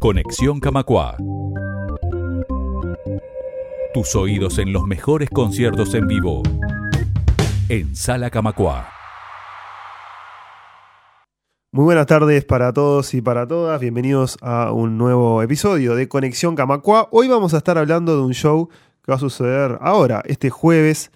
Conexión Camacua. Tus oídos en los mejores conciertos en vivo. En Sala Camacua. Muy buenas tardes para todos y para todas. Bienvenidos a un nuevo episodio de Conexión Camacua. Hoy vamos a estar hablando de un show que va a suceder ahora, este jueves,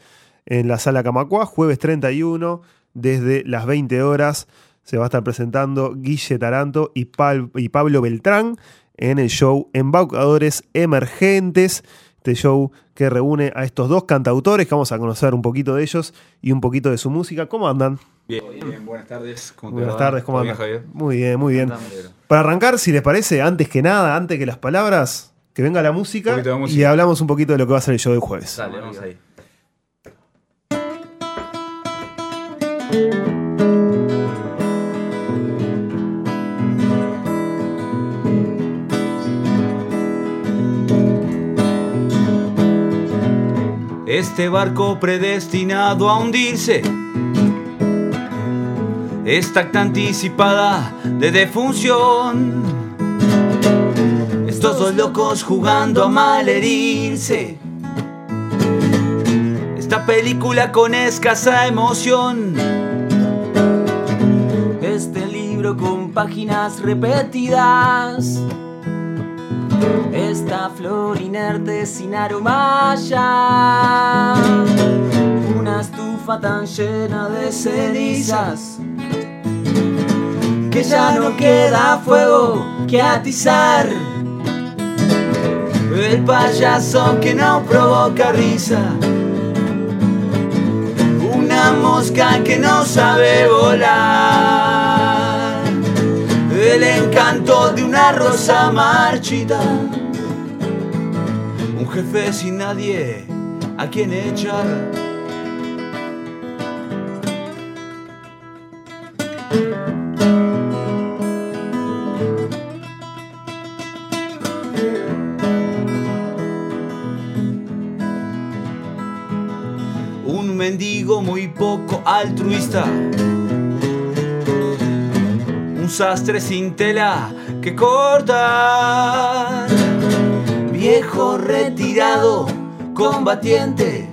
en la Sala Camacua, jueves 31, desde las 20 horas. Se va a estar presentando Guille Taranto y, Pal- y Pablo Beltrán en el show Embaucadores Emergentes. Este show que reúne a estos dos cantautores que vamos a conocer un poquito de ellos y un poquito de su música. ¿Cómo andan? Bien, bien, buenas tardes. ¿Cómo Buenas tardes, ¿cómo ¿Todo bien, andan? Javier? Muy bien, muy bien. Para arrancar, si les parece, antes que nada, antes que las palabras, que venga la música, de y música. hablamos un poquito de lo que va a ser el show del jueves. Dale, vamos ahí. Este barco predestinado a hundirse Esta acta anticipada de defunción. Estos dos locos jugando a malherirse. Esta película con escasa emoción. Este libro con páginas repetidas. Esta flor inerte sin aroma. Una estufa tan llena de cenizas. Que ya no queda fuego que atizar. El payaso que no provoca risa Una mosca que no sabe volar El encanto de una rosa marchita Un jefe sin nadie a quien echar Un mendigo muy poco altruista. Sastre sin tela que cortar. Viejo retirado, combatiente.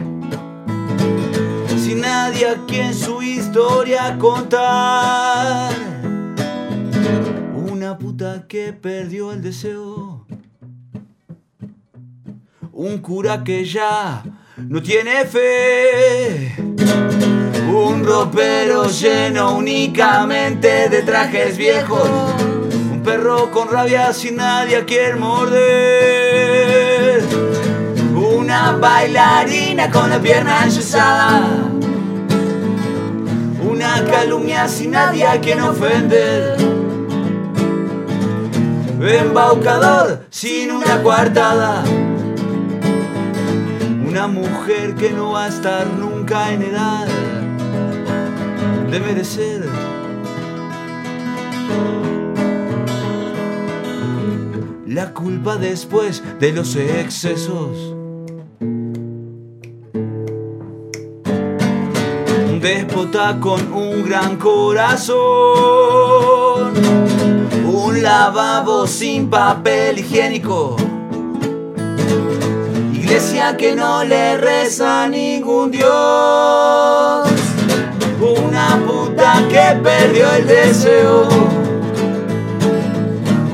Sin nadie a quien su historia contar. Una puta que perdió el deseo. Un cura que ya no tiene fe. Un ropero lleno únicamente de trajes viejos. Un perro con rabia sin nadie a quien morder. Una bailarina con la pierna enyesada. Una calumnia sin nadie a quien ofender. Embaucador sin una coartada. Una mujer que no va a estar nunca en edad de merecer. La culpa después de los excesos. Un déspota con un gran corazón. Un lavabo sin papel higiénico. Iglesia que no le reza ningún Dios. Una puta que perdió el deseo.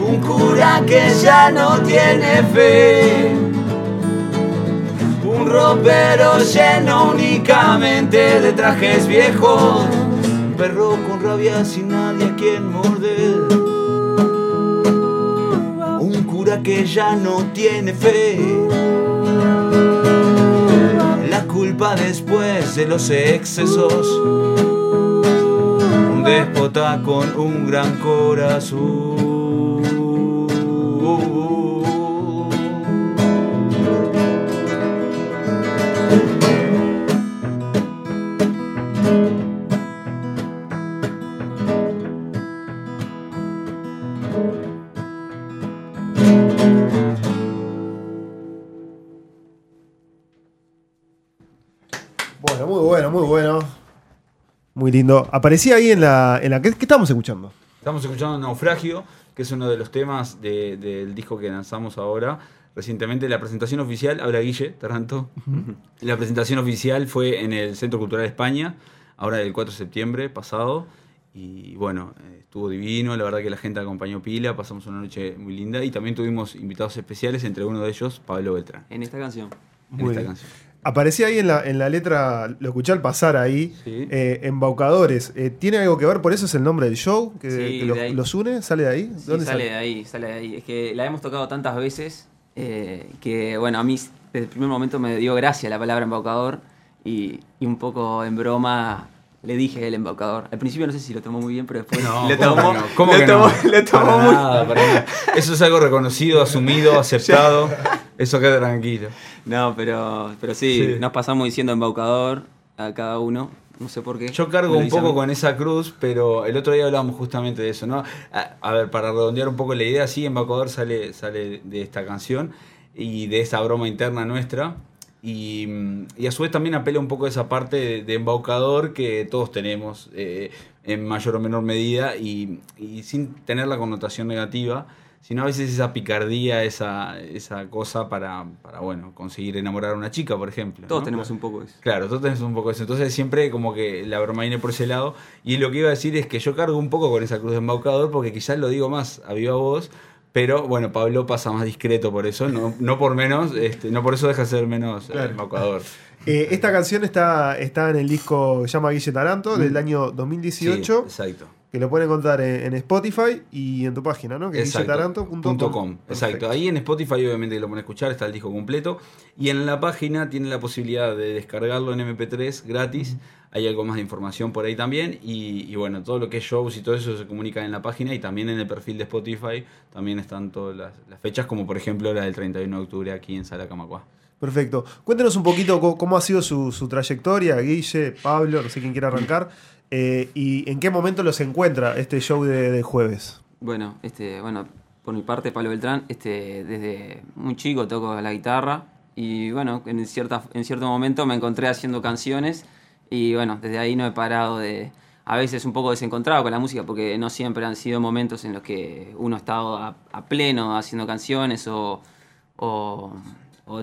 Un cura que ya no tiene fe. Un ropero lleno únicamente de trajes viejos. Un perro con rabia sin nadie a quien morder. Un cura que ya no tiene fe. La culpa después de los excesos. Un déspota con un gran corazón. Muy lindo. Aparecía ahí en la. En la ¿qué, qué estábamos escuchando? Estamos escuchando Naufragio que es uno de los temas de- del disco que lanzamos ahora. Recientemente la presentación oficial, habla Guille Taranto, la presentación oficial fue en el Centro Cultural España, ahora el 4 de septiembre pasado, y bueno, estuvo divino, la verdad que la gente acompañó pila, pasamos una noche muy linda y también tuvimos invitados especiales, entre uno de ellos Pablo Beltrán, En esta canción. en esta bien. canción. Aparecía ahí en la, en la letra, lo escuché al pasar ahí, Sí. eh, Embaucadores. Eh, ¿Tiene algo que ver? ¿Por eso es el nombre del show? ¿Que, Sí, que los, de los une? ¿Sale de ahí? Sí, sale de ahí, sale de ahí. Es que la hemos tocado tantas veces eh, que, bueno, a mí desde el primer momento me dio gracia la palabra embaucador y, y un poco en broma le dije el embaucador. Al principio no sé si lo tomó muy bien, pero después No, le ¿cómo tomó, que no? ¿Cómo le que tomó, no? le tomó Para muy nada, para nada. Eso es algo reconocido, asumido, aceptado. Eso queda tranquilo. No, pero, pero sí, Sí. nos pasamos diciendo embaucador a cada uno. No sé por qué. Yo cargo un poco con esa cruz, pero el otro día hablábamos justamente de eso, ¿no? A, a ver, para redondear un poco la idea, sí, Embaucador sale, sale de esta canción y de esa broma interna nuestra. Y, mm, y a su vez también apela un poco a esa parte de, de embaucador que todos tenemos eh, en mayor o menor medida y, y sin tener la connotación negativa, sino a veces esa picardía, esa, esa cosa para, para, bueno, conseguir enamorar a una chica, por ejemplo. Todos ¿no? tenemos un poco de eso. Claro, tú tenés un poco eso. Entonces siempre como que la broma viene por ese lado. Y lo que iba a decir es que yo cargo un poco con esa cruz de embaucador porque quizás lo digo más a viva voz. Pero bueno, Pablo pasa más discreto por eso, no, no por menos, este, no por eso deja de ser menos eh, Claro. embaucador. Eh, esta canción está, está en el disco que se llama Guille Taranto del año 2018, Mm. Sí, exacto. Que lo pueden encontrar en, en Spotify y en tu página, ¿no? Que es Exacto. guilletaranto.com. Punto com. Exacto. Ahí en Spotify obviamente que lo pueden escuchar, está el disco completo. Y en la página tienen la posibilidad de descargarlo en MP3 gratis. Hay algo más de información por ahí también. Y, y bueno, todo lo que es shows y todo eso se comunica en la página y también en el perfil de Spotify. También están todas las, las fechas, como por ejemplo la del 31 de octubre aquí en Sala Camacuá. Perfecto. Cuéntenos un poquito cómo ha sido su, su trayectoria, Guille, Pablo, no sé quién quiera arrancar, eh, y en qué momento los encuentra este show de, jueves. Bueno, este, bueno, por mi parte, Pablo Beltrán, este, desde muy chico toco la guitarra y bueno, en, cierta, en cierto momento me encontré haciendo canciones y bueno, desde ahí no he parado de, a veces un poco desencontrado con la música porque no siempre han sido momentos en los que uno ha estado a, pleno haciendo canciones o, o,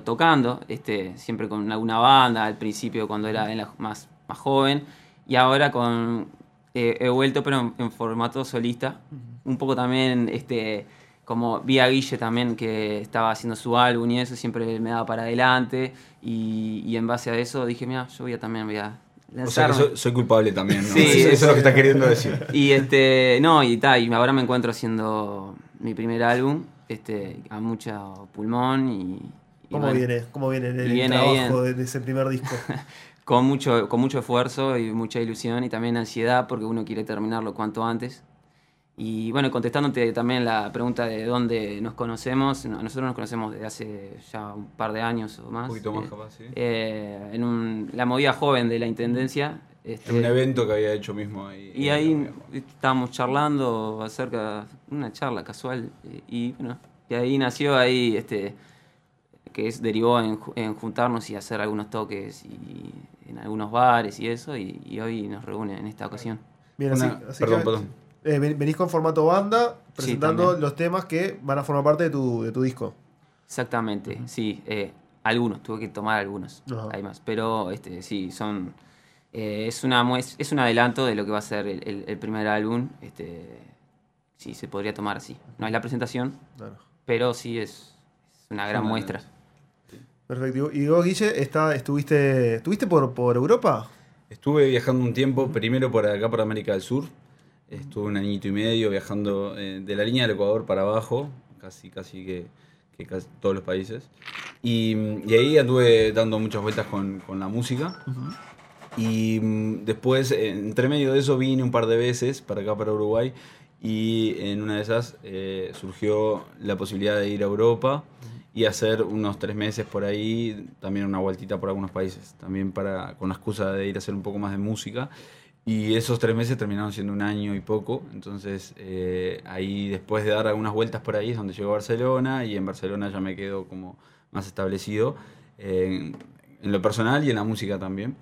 tocando, este, siempre con alguna banda al principio cuando era más, más joven y ahora con eh, he vuelto pero en, en formato solista, un poco también este como vi a Guille también que estaba haciendo su álbum y eso siempre me daba para adelante y, y en base a eso dije mira yo voy a también voy a O sea que soy, soy culpable también, ¿no? Sí, eso, eso es lo que está queriendo decir. y este, no, y tal, y ahora me encuentro haciendo mi primer álbum, este, a mucho pulmón y, y ¿Cómo bueno, viene? ¿Cómo viene el, el Viene trabajo bien. de ese primer disco? con mucho, con mucho esfuerzo y mucha ilusión y también ansiedad porque uno quiere terminarlo cuanto antes. Y bueno, contestándote también la pregunta de dónde nos conocemos, no, nosotros nos conocemos desde hace ya un par de años o más. Un poquito más eh, capaz, sí. eh, en un- la movida joven de la Intendencia. este, En un evento que había hecho mismo ahí. Y ahí estábamos charlando acerca, una charla casual, eh, y bueno, y ahí nació ahí, este, que es, derivó en, en juntarnos y hacer algunos toques y algunos bares y eso, y, y hoy nos reúne en esta ocasión. Bien, Una- así, así perdón, que, perdón. eh, ven- venís con formato banda, presentando también. los temas que van a formar parte de tu, de tu disco. Exactamente, sí, eh, algunos, tuve que tomar algunos, Ajá. hay más, pero este, sí, son, eh, es, una, es un adelanto de lo que va a ser el, el- el primer álbum, este, sí, se podría tomar así. No es la presentación, Claro. pero sí es, es una gran muestra. Perfecto. Y vos, Guille, está, estuviste, ¿estuviste por, por Europa? Estuve viajando un tiempo, primero por acá, por América del Sur. Estuve un añito y medio viajando eh, de la línea del Ecuador para abajo, casi, casi que, que casi todos los países. Y, y ahí anduve dando muchas vueltas con, con la música. Y mm, después, entre medio de eso, vine un par de veces para acá, para Uruguay. Y en una de esas eh, surgió la posibilidad de ir a Europa y hacer unos tres meses por ahí, también una vueltita por algunos países, también para, con la excusa de ir a hacer un poco más de música. Y esos tres meses terminaron siendo un año y poco, entonces eh, ahí después de dar algunas vueltas por ahí es donde llegó a Barcelona y en Barcelona ya me quedo como más establecido en, en lo personal y en la música también.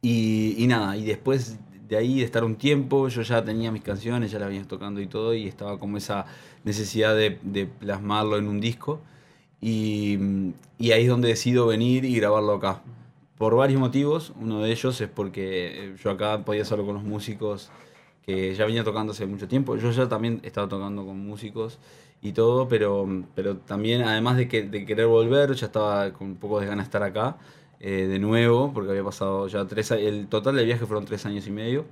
Y, y nada, y después de ahí, de estar un tiempo, yo ya tenía mis canciones, ya las venía tocando y todo, y estaba como esa necesidad de, de plasmarlo en un disco. Y, ahí es donde decido venir y grabarlo acá. Por varios motivos, uno de ellos es porque yo acá podía hacerlo con los músicos que ya venía tocando hace mucho tiempo. Yo ya también estaba tocando con músicos y todo, pero, pero también además de, que, de querer volver, ya estaba con un poco de ganas de estar acá eh, de nuevo, porque había pasado ya tres años, el total del viaje fueron tres años y medio.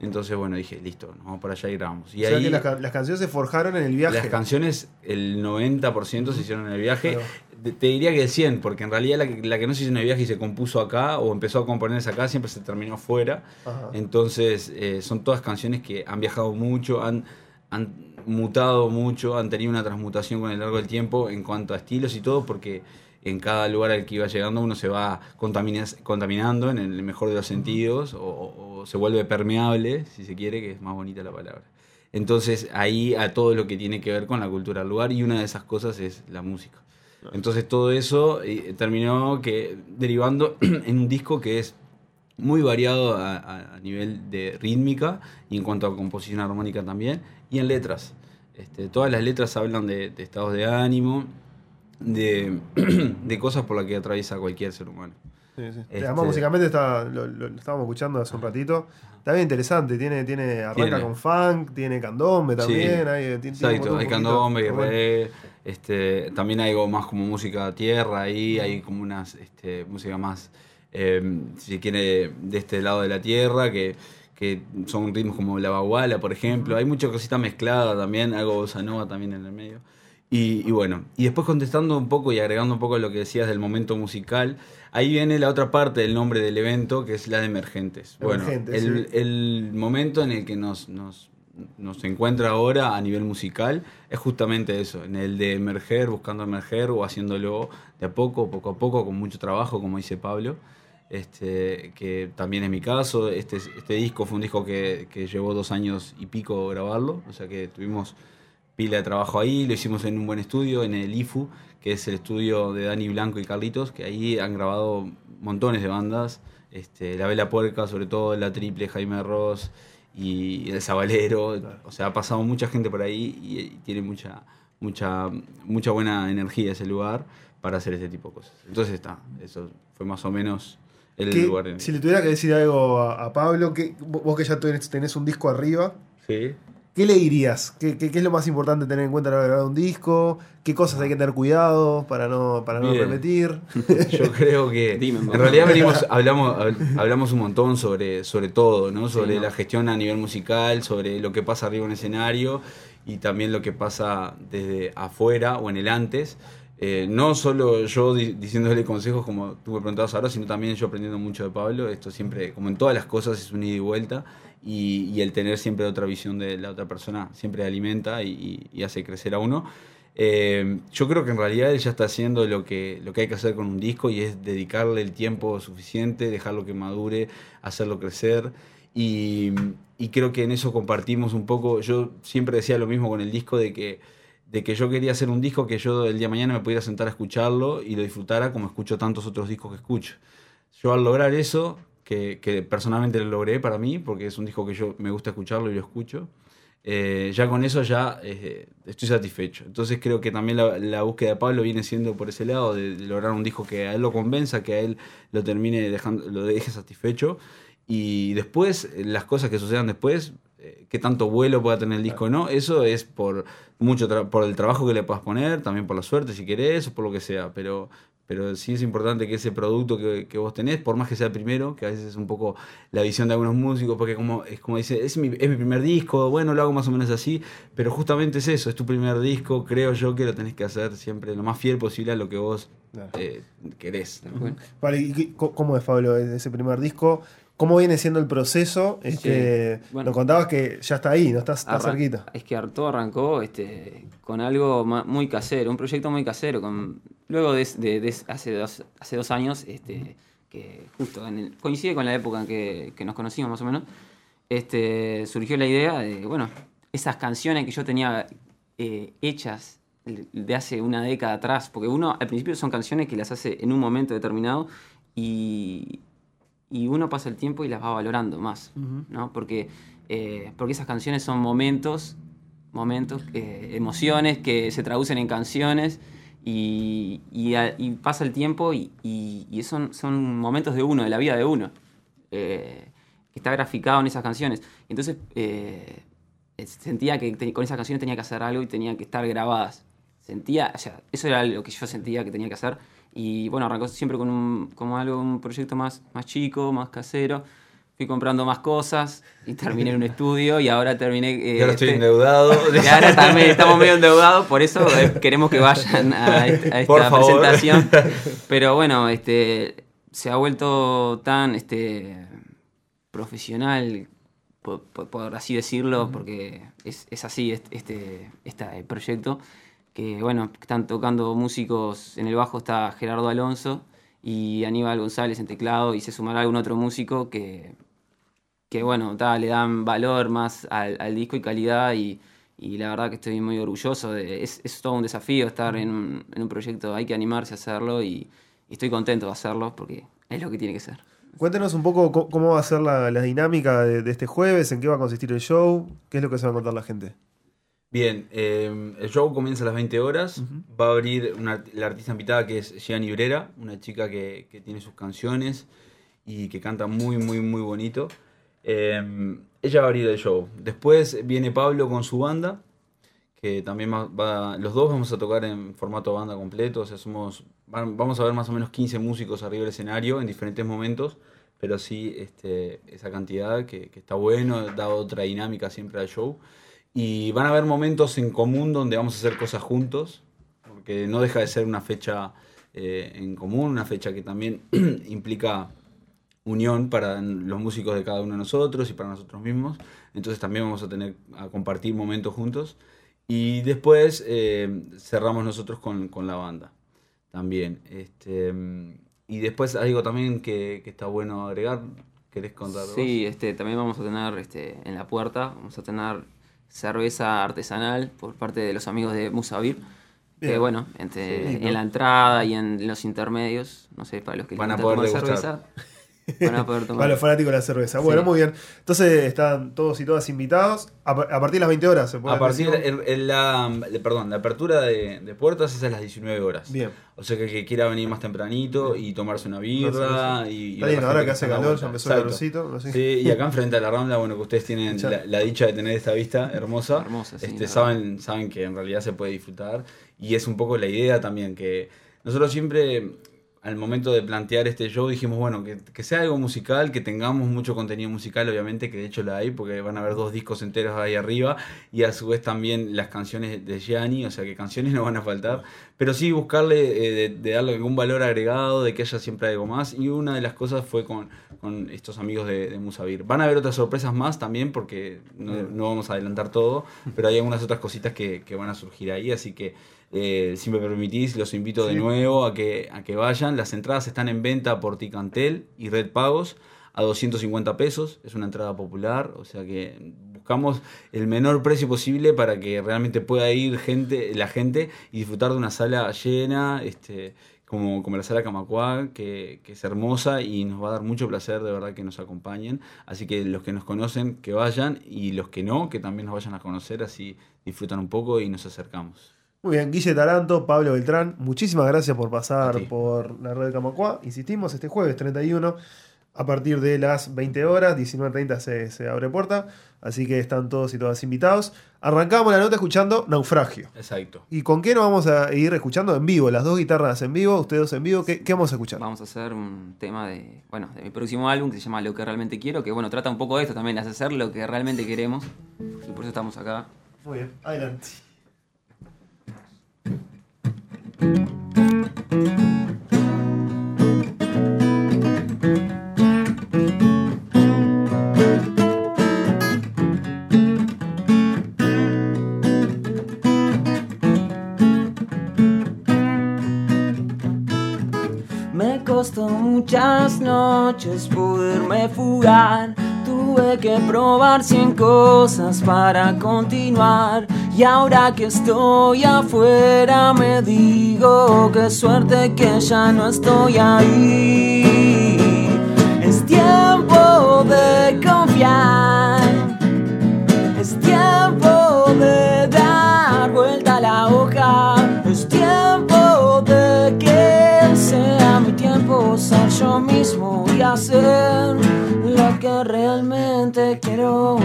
Entonces, bueno, dije, listo, nos vamos para allá y grabamos. Y o sea ahí, que las, las canciones se forjaron en el viaje. las canciones, el 90% se hicieron en el viaje. Te diría que el 100, porque en realidad la que, la que no se hizo en el viaje y se compuso acá o empezó a componerse acá, siempre se terminó fuera. Ajá. Entonces, eh, son todas canciones que han viajado mucho, han, han mutado mucho, han tenido una transmutación con el largo del tiempo en cuanto a estilos y todo, porque en cada lugar al que iba llegando uno se va contamina- contaminando en el mejor de los sentidos o, o- se vuelve permeable, si se quiere, que es más bonita la palabra. Entonces ahí a todo lo que tiene que ver con la cultura del lugar y una de esas cosas es la música. Entonces todo eso eh, terminó que derivando en un disco que es muy variado a, a- a nivel de rítmica y en cuanto a composición armónica también y en letras. Este, todas las letras hablan de, de estados de ánimo, de, de cosas por las que atraviesa cualquier ser humano. Sí, sí. Este- Además, musicalmente está, lo, lo- lo estábamos escuchando hace un ratito. Está bien interesante. Tiene, tiene, arranca Tiene. con funk, tiene candombe también. Sí. hay, tiene- Exacto, hay candombe, bueno. reggae, este, también hay algo más como música tierra ahí, hay como unas este, música más, eh, si quiere, de este lado de la tierra, que, que son ritmos como la baguala, por ejemplo. Hay mucha cosita mezclada también, algo bossa nova también en el medio. Y, y bueno, y después contestando un poco y agregando un poco a lo que decías del momento musical, ahí viene la otra parte del nombre del evento, que es la de emergentes. Emergentes, bueno, el, el momento en el que nos, nos, nos encuentra ahora a nivel musical es justamente eso, en el de emerger, buscando emerger o haciéndolo de a poco, poco a poco, con mucho trabajo, como dice Pablo. Este, que también es mi caso. Este, este disco fue un disco que, que llevó dos años y pico grabarlo, o sea que tuvimos pila de trabajo ahí, lo hicimos en un buen estudio, en el IFU, que es el estudio de Dani Blanco y Carlitos, que ahí han grabado montones de bandas, este, La Vela Puerca, sobre todo La Triple, Jaime Ross y El Sabalero, o sea, ha pasado mucha gente por ahí y, y tiene mucha, mucha, mucha buena energía ese lugar para hacer este tipo de cosas. Entonces está, eso fue más o menos el ¿Qué- lugar. en- si le tuviera que decir algo a, a Pablo, que, vos que ya tenés, tenés un disco arriba, Sí. ¿Qué le dirías? ¿Qué, qué, qué es lo más importante tener en cuenta a la hora de grabar un disco? ¿Qué cosas hay que tener cuidado para no, para no Bien. repetir? Yo creo que Dime, en realidad venimos, hablamos, hab- hablamos un montón sobre, sobre todo, ¿no? Sobre ¿no? la gestión a nivel musical, sobre lo que pasa arriba en el escenario y también lo que pasa desde afuera o en el antes. Eh, no solo yo di- diciéndole consejos como tú me preguntabas ahora, sino también yo aprendiendo mucho de Pablo. Esto siempre, como en todas las cosas, es un ida y vuelta. Y, el tener siempre otra visión de la otra persona siempre alimenta y, hace crecer a uno. Eh, yo creo que en realidad él ya está haciendo lo que, lo que hay que hacer con un disco y es dedicarle el tiempo suficiente, dejarlo que madure, hacerlo crecer. Y creo que en eso compartimos un poco. Yo siempre decía lo mismo con el disco de que, de que yo quería hacer un disco que yo el día de mañana me pudiera sentar a escucharlo y lo disfrutara como escucho tantos otros discos que escucho. Yo al lograr eso, que, personalmente lo logré para mí, porque es un disco que yo me gusta escucharlo y lo escucho, eh, ya con eso ya eh, estoy satisfecho. Entonces creo que también la, búsqueda de Pablo viene siendo por ese lado, de, de lograr un disco que a él lo convenza, que a él lo termine dejando, lo deje satisfecho. Y después, las cosas que sucedan después, qué tanto vuelo pueda tener el disco o no, eso es por mucho por el trabajo que le puedas poner, también por la suerte si querés, o por lo que sea, pero, pero sí es importante que ese producto que, que vos tenés, por más que sea el primero, que a veces es un poco la visión de algunos músicos, porque como, es como dice, es mi, es mi primer disco, bueno, lo hago más o menos así, pero justamente es eso, es tu primer disco, creo yo que lo tenés que hacer siempre lo más fiel posible a lo que vos Claro. eh, querés. Vale, ¿y cómo es, Pablo, ese primer disco? ¿Cómo viene siendo el proceso? Este, bueno. Nos contabas que ya está ahí, no estás, está cerquita. Es que todo arrancó este, con algo muy casero, un proyecto muy casero. Con, luego de, de- de hace, dos, hace dos años, este, que justo en el- coincide con la época en que, que nos conocimos más o menos, este, surgió la idea de, bueno, esas canciones que yo tenía eh, hechas de hace una década atrás, porque uno al principio son canciones que las hace en un momento determinado y, y uno pasa el tiempo y las va valorando más, ¿no? Porque, eh, porque esas canciones son momentos, momentos, eh, emociones que se traducen en canciones y, y, pasa el tiempo y, y, son, son momentos de uno, de la vida de uno, eh, que está graficado en esas canciones. Entonces sentía que con esas canciones tenía que hacer algo y tenían que estar grabadas. Sentía, o sea, eso era lo que yo sentía que tenía que hacer y bueno, arrancó siempre con un, como algo, un proyecto más, más chico, más casero. Fui comprando más cosas y terminé en un estudio y ahora terminé... Eh, ahora estoy este, endeudado. Y ahora también estamos medio endeudados, por eso eh, queremos que vayan a, esta, presentación. Pero bueno, este, se ha vuelto tan este, profesional, por, así decirlo, porque es, es así este, este proyecto que bueno, están tocando músicos, en el bajo está Gerardo Alonso y Aníbal González en teclado y se sumará algún otro músico que, que bueno, le dan valor más al, disco y calidad y, la verdad que estoy muy orgulloso. De, es, todo un desafío estar en un, proyecto, hay que animarse a hacerlo y, estoy contento de hacerlo porque es lo que tiene que ser. Cuéntenos un poco cómo va a ser la, dinámica de, de, este jueves, en qué va a consistir el show, qué es lo que se va a contar la gente. Bien, eh, el show comienza a las 20 horas. Va a abrir la artista invitada que es Gianni Brera, una chica que, tiene sus canciones y que canta muy, muy, muy bonito. Eh, ella va a abrir el show. Después viene Pablo con su banda, que también va, los dos vamos a tocar en formato banda completo. O sea, somos, vamos a ver más o menos 15 músicos arriba del escenario en diferentes momentos, pero sí este, esa cantidad que, que está bueno, da otra dinámica siempre al show. Y van a haber momentos en común donde vamos a hacer cosas juntos, porque no deja de ser una fecha eh, en común, una fecha que también implica unión para los músicos de cada uno de nosotros y para nosotros mismos. Entonces también vamos a tener a compartir momentos juntos. Y después eh, cerramos nosotros con, con, la banda también. Este, y después algo también que, que está bueno agregar. ¿Querés contar? Sí, este, también vamos a tener este, en la puerta, vamos a tener cerveza artesanal por parte de los amigos de Musavir. Que bueno, entre, en la entrada y en los intermedios, no sé, para los que van a poder cerveza, Para los fanáticos de la cerveza. Bueno, muy bien. Entonces están todos y todas invitados. A, partir de las 20 horas se puede A partir de la, perdón, la apertura de, puertas es a las 19 horas. Bien. O sea que el que quiera venir más tempranito y tomarse una birra. y, bien, ahora que hace calor, ya empezó el calorcito. Sí, y acá enfrente a la Rambla, bueno, que ustedes tienen la, dicha de tener esta vista hermosa. Hermosa, sí, este, saben, saben que en realidad se puede disfrutar. Y es un poco la idea también que nosotros siempre al momento de plantear este show dijimos, bueno, que, sea algo musical, que tengamos mucho contenido musical, obviamente, que de hecho la hay, porque van a haber dos discos enteros ahí arriba, y a su vez también las canciones de Gianni, o sea que canciones no van a faltar, pero sí buscarle eh, de, darle algún valor agregado, de que haya siempre algo más, y una de las cosas fue con, estos amigos de, Musavir. Van a haber otras sorpresas más también, porque no, vamos a adelantar todo, pero hay algunas otras cositas que van a surgir ahí, así que... Eh, si me permitís, los invito de nuevo a que, a que vayan. Las entradas están en venta por Ticantel y Red Pagos a 250 pesos. Es una entrada popular, o sea que buscamos el menor precio posible para que realmente pueda ir gente, la gente y disfrutar de una sala llena, este, como, como la sala Camacuá, que, que, es hermosa y nos va a dar mucho placer de verdad que nos acompañen. Así que los que nos conocen, que vayan y los que no, que también nos vayan a conocer, así disfrutan un poco y nos acercamos. Muy bien, Guille Taranto, Pablo Beltrán, muchísimas gracias por pasar por la red de Camacua. Insistimos, este jueves 31, a partir de las 20 horas, 19.30 se, se abre puerta, así que están todos y todas invitados. Arrancamos la nota escuchando Naufragio. Exacto. ¿Y con qué nos vamos a ir escuchando en vivo? Las dos guitarras en vivo, ustedes dos en vivo, ¿qué, ¿qué, vamos a escuchar? Vamos a hacer un tema de, bueno, de mi próximo álbum que se llama Lo que realmente quiero, que bueno, trata un poco de esto también, de hacer lo que realmente queremos, y por eso estamos acá. Muy bien, adelante. Me costó muchas noches poderme fugar. Tuve que probar cien cosas para continuar. Y ahora que estoy afuera me digo qué suerte que ya no estoy ahí. tiempo de confiar. Es tiempo de dar vuelta a la hoja. Es tiempo de que sea mi tiempo ser yo mismo y hacer realmente quiero.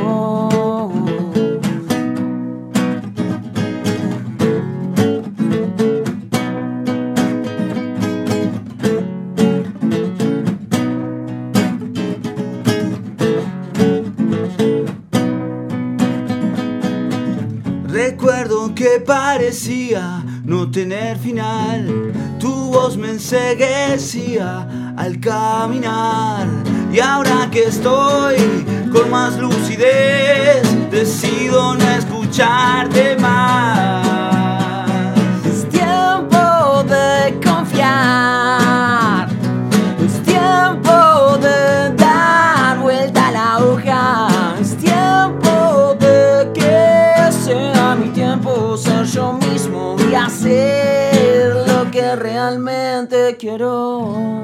Recuerdo que parecía no tener final. Tu voz me enseguecía al caminar. Y ahora que estoy con más lucidez, decido no escucharte más. Es tiempo de confiar. Es tiempo de dar vuelta a la hoja. Es tiempo de que sea mi tiempo ser yo mismo y hacer lo que realmente quiero.